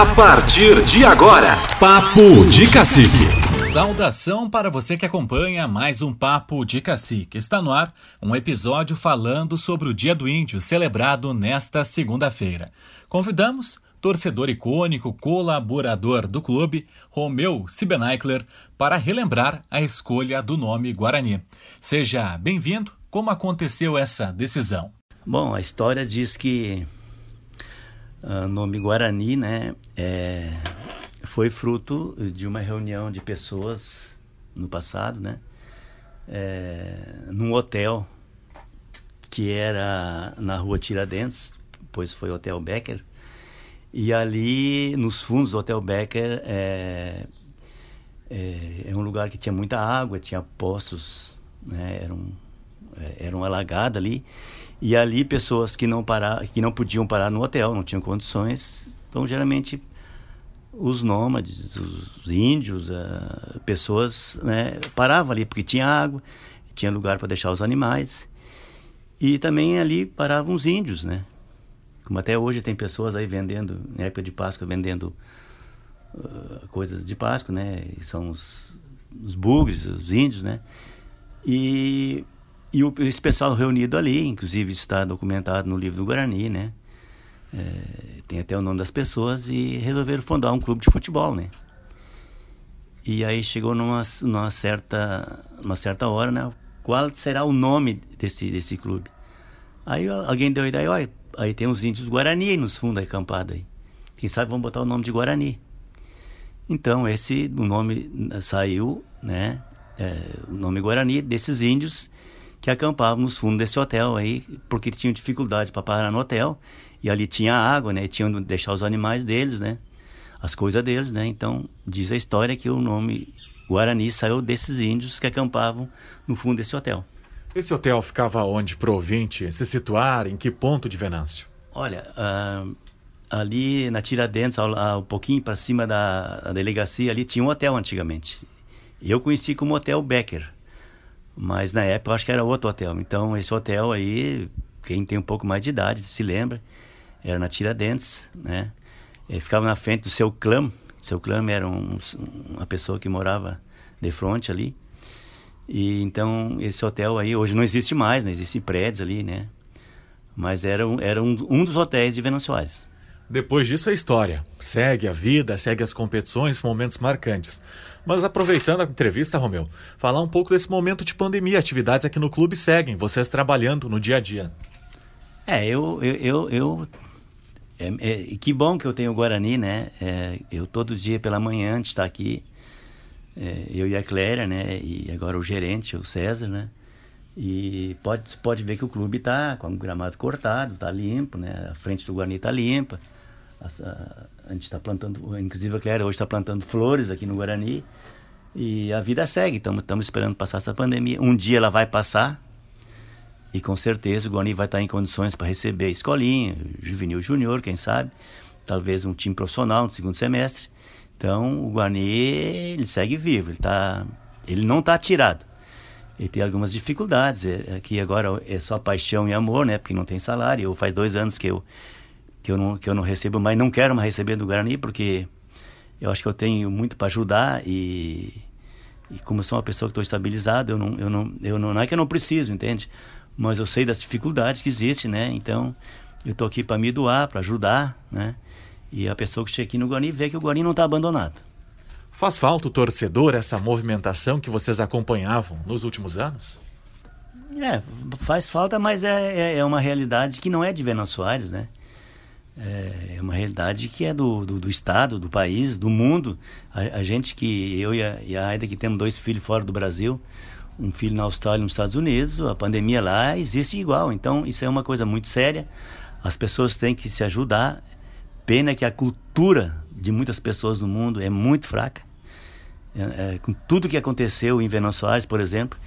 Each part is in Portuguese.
A partir de agora, Papo de Cacique. Saudação para você que acompanha mais um Papo de Cacique. Está no ar um episódio falando sobre o Dia do Índio, celebrado nesta segunda-feira. Convidamos torcedor icônico, colaborador do clube, Romeu Sibenaikler, para relembrar a escolha do nome Guarani. Seja bem-vindo. Como aconteceu essa decisão? Bom, a história diz que o nome Guarani, né, é, foi fruto de uma reunião de pessoas no passado, né, é, num hotel que era na rua Tiradentes, pois foi o Hotel Becker, e ali nos fundos do Hotel Becker é, é, é um lugar que tinha muita água, tinha poços, né, era um, é, era um alagado ali, e ali pessoas que não parar, que não podiam parar no hotel, não tinham condições, então geralmente os nômades, os índios, uh, pessoas, né, paravam ali porque tinha água, tinha lugar para deixar os animais. E também ali paravam os índios, né? Como até hoje tem pessoas aí vendendo, na época de Páscoa, vendendo uh, coisas de Páscoa, né? E são os, os bugres, os índios, né? E e o, esse pessoal reunido ali, inclusive está documentado no livro do Guarani, né? É, tem até o nome das pessoas e resolveram fundar um clube de futebol, né? E aí chegou numa, numa certa numa certa hora, né? Qual será o nome desse desse clube? Aí alguém deu a ideia, olha, aí tem uns índios Guarani aí nos fundos acampados aí. Quem sabe vamos botar o nome de Guarani. Então esse o nome saiu, né? É, o nome Guarani desses índios que acampavam nos fundos desse hotel aí, porque tinham dificuldade para parar no hotel. E ali tinha água, né? E tinham de deixar os animais deles, né? As coisas deles, né? Então, diz a história que o nome Guarani saiu desses índios que acampavam no fundo desse hotel. Esse hotel ficava onde para ouvinte se situar? Em que ponto de Venâncio? Olha, uh, ali na Tiradentes, um pouquinho para cima da, da delegacia, ali tinha um hotel antigamente. Eu conheci como Hotel Becker. Mas na época eu acho que era outro hotel. Então esse hotel aí, quem tem um pouco mais de idade se lembra, era na Tiradentes, né? Ele ficava na frente do seu clã. Seu clã era um, uma pessoa que morava de frente ali. E então esse hotel aí hoje não existe mais, não existem prédios ali, né? Mas era, um, era um, um dos hotéis de Venâncio Soares. Depois disso a história. Segue a vida, segue as competições, momentos marcantes. Mas aproveitando a entrevista, Romeu, falar um pouco desse momento de pandemia. Atividades aqui no clube seguem, vocês trabalhando no dia a dia. É, eu. eu, eu, eu é, é, que bom que eu tenho o Guarani, né? É, eu todo dia pela manhã, antes de estar aqui, é, eu e a Cléria, né? E agora o gerente, o César, né? E pode, pode ver que o clube está com o gramado cortado, está limpo, né? A frente do Guarani está limpa. A, gente está plantando, inclusive a Cléria hoje está plantando flores aqui no Guarani. E a vida segue, estamos esperando passar essa pandemia. Um dia ela vai passar e com certeza o Guarani vai estar em condições para receber escolinha, juvenil júnior, quem sabe, talvez um time profissional no segundo semestre. Então o Guarani ele segue vivo, ele, tá, ele não está tirado. Ele tem algumas dificuldades. É, aqui agora é só paixão e amor, né? Porque não tem salário. Eu, faz dois anos que eu que eu não, que eu não recebo mais, não quero mais receber do Guarani, porque eu acho que eu tenho muito para ajudar e, e como eu sou uma pessoa que estou estabilizada, eu não, eu, não, eu não, não é que eu não preciso, entende? Mas eu sei das dificuldades que existem, né? Então, eu estou aqui para me doar, para ajudar, né? E a pessoa que chega aqui no Guarani vê que o Guarani não está abandonado. Faz falta o torcedor, essa movimentação que vocês acompanhavam nos últimos anos? É, faz falta, mas é, é, é uma realidade que não é de Venâncio Soares, né? É, é uma realidade que é do, do, do, Estado, do país, do mundo. A, a gente que, eu e a, e a Aida, que temos dois filhos fora do Brasil, um filho na Austrália e nos Estados Unidos, a pandemia lá existe igual. Então, isso é uma coisa muito séria. As pessoas têm que se ajudar. Pena que a cultura de muitas pessoas no mundo é muito fraca. É, é, com tudo que aconteceu em Soares, por exemplo,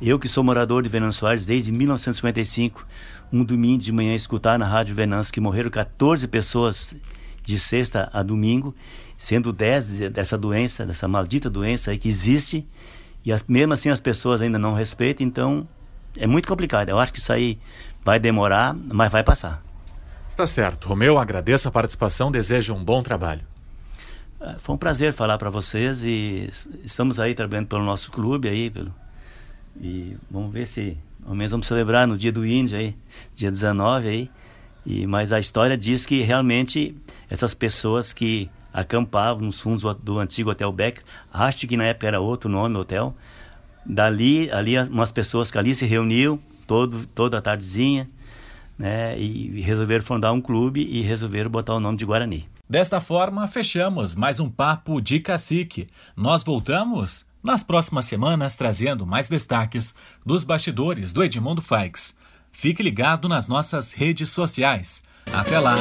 eu que sou morador de Venâncio Soares desde 1955, um domingo de manhã escutar na Rádio Venâncio que morreram 14 pessoas de sexta a domingo, sendo 10 dessa doença, dessa maldita doença aí que existe, e as, mesmo assim as pessoas ainda não respeitam, então é muito complicado. Eu acho que isso aí vai demorar, mas vai passar. Está certo. Romeu, agradeço a participação, desejo um bom trabalho. É, foi um prazer falar para vocês e estamos aí trabalhando pelo nosso clube aí, pelo e vamos ver se ao menos vamos celebrar no dia do índio aí, dia 19 aí. E mas a história diz que realmente essas pessoas que acampavam nos fundos do antigo Hotel Beck, acho que na época era outro nome hotel. Dali, ali umas pessoas que ali se reuniam todo toda a tardezinha, né, e resolveram fundar um clube e resolveram botar o nome de Guarani. Desta forma, fechamos mais um Papo de Cacique. Nós voltamos nas próximas semanas trazendo mais destaques dos bastidores do Edmundo Faix. Fique ligado nas nossas redes sociais. Até lá!